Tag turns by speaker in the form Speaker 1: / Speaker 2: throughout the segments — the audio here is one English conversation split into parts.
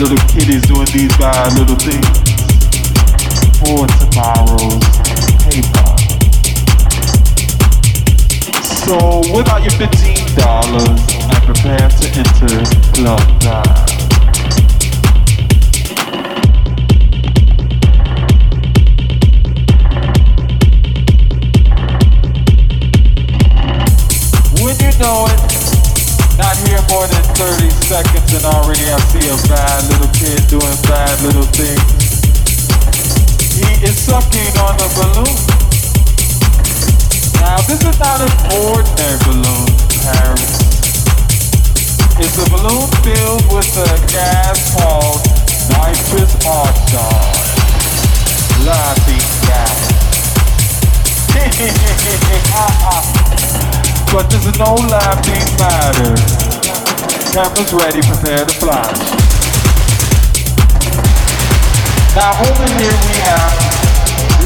Speaker 1: Little kiddies doing these bad little things for tomorrow's paper. So whip out your $15 and prepare to enter Club 9. I feel bad, little kid doing bad little things. He is sucking on a balloon. Now this is not a ordinary balloon, Paris. It's a balloon filled with a gas called nitrous oxide. Laughing gas. but there's no laughing matter samples ready, prepare to fly. Now over here we have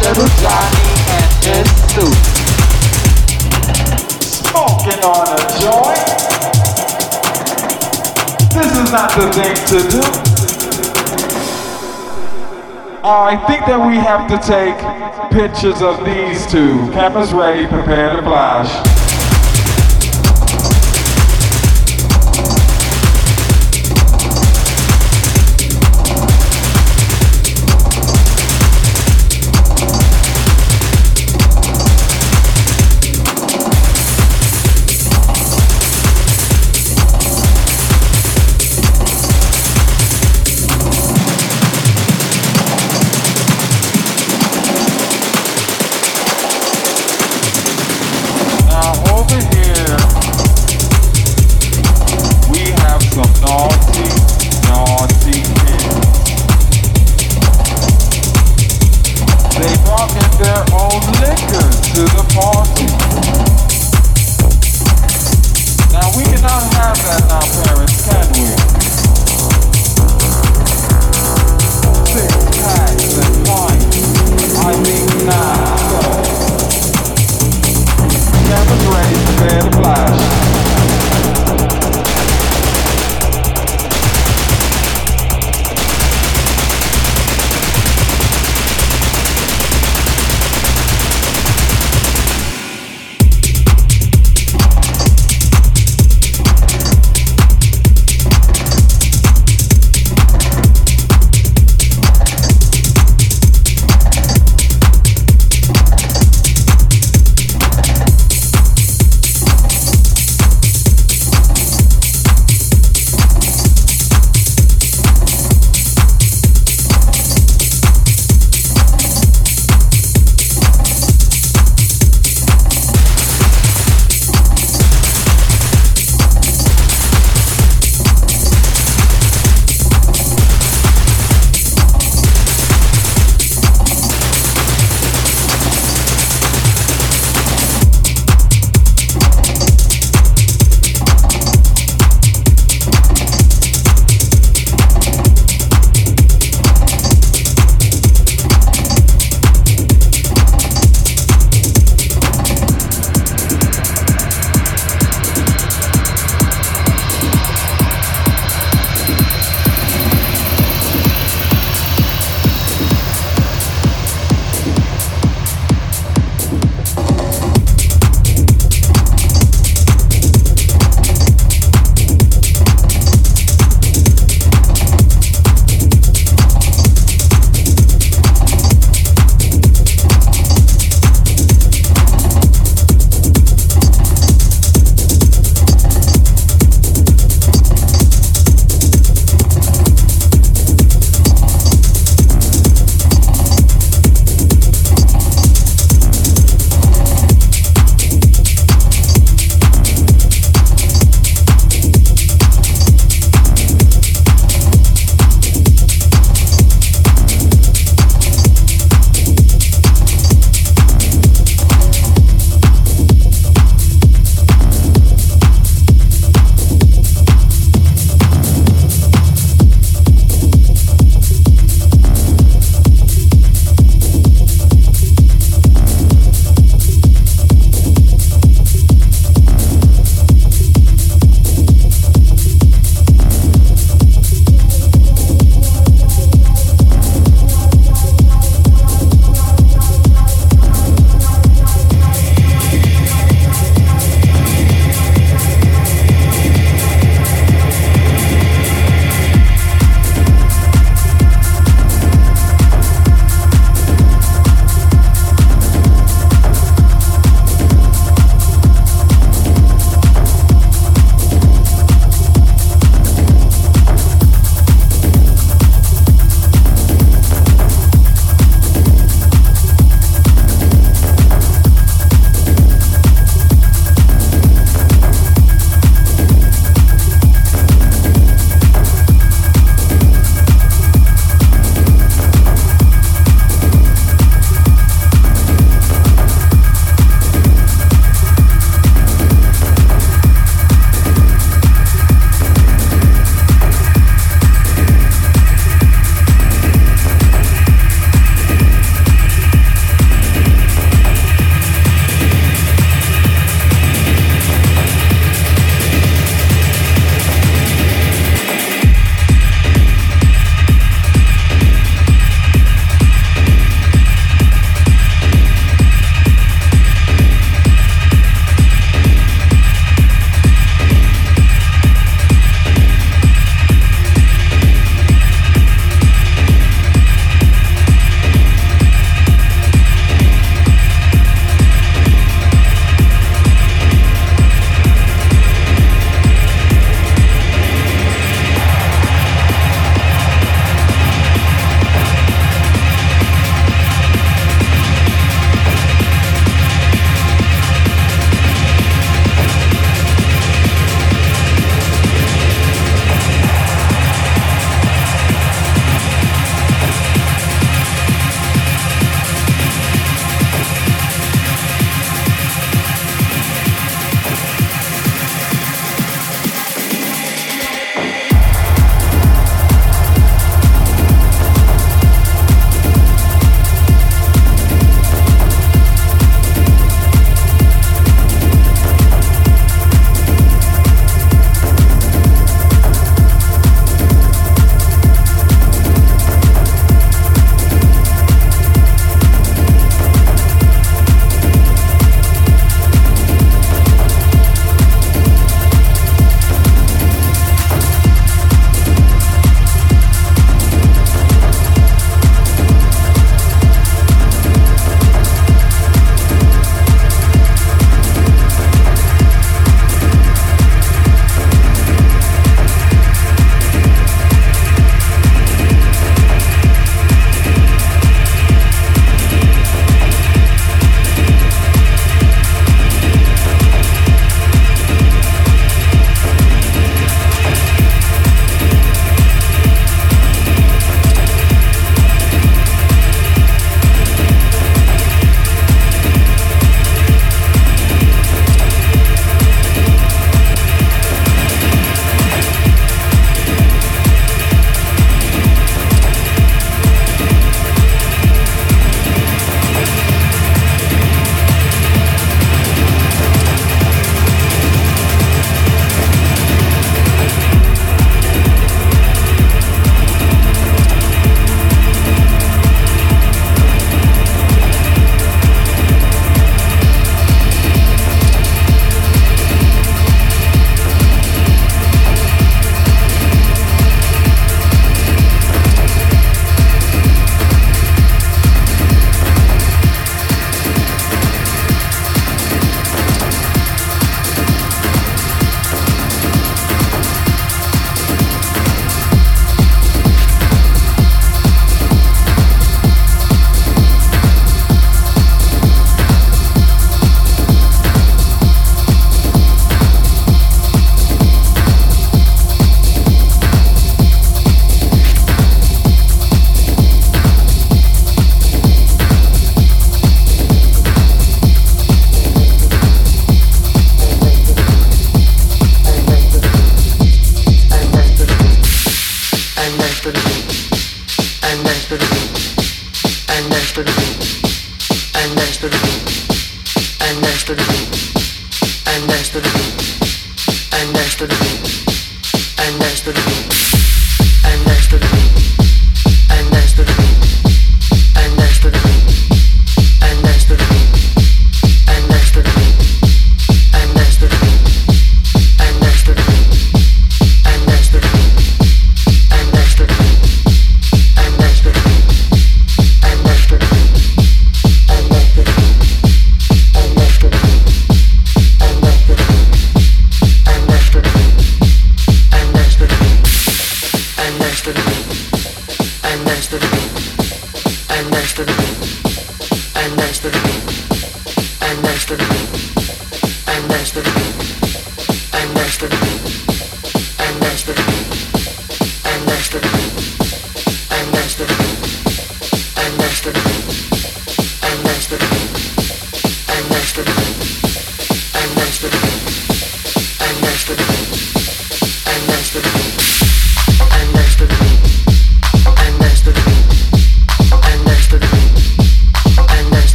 Speaker 1: Little Johnny and his suit. Smoking on a joint. This is not the thing to do. Uh, I think that we have to take pictures of these two. Cameras ready, prepare to flash.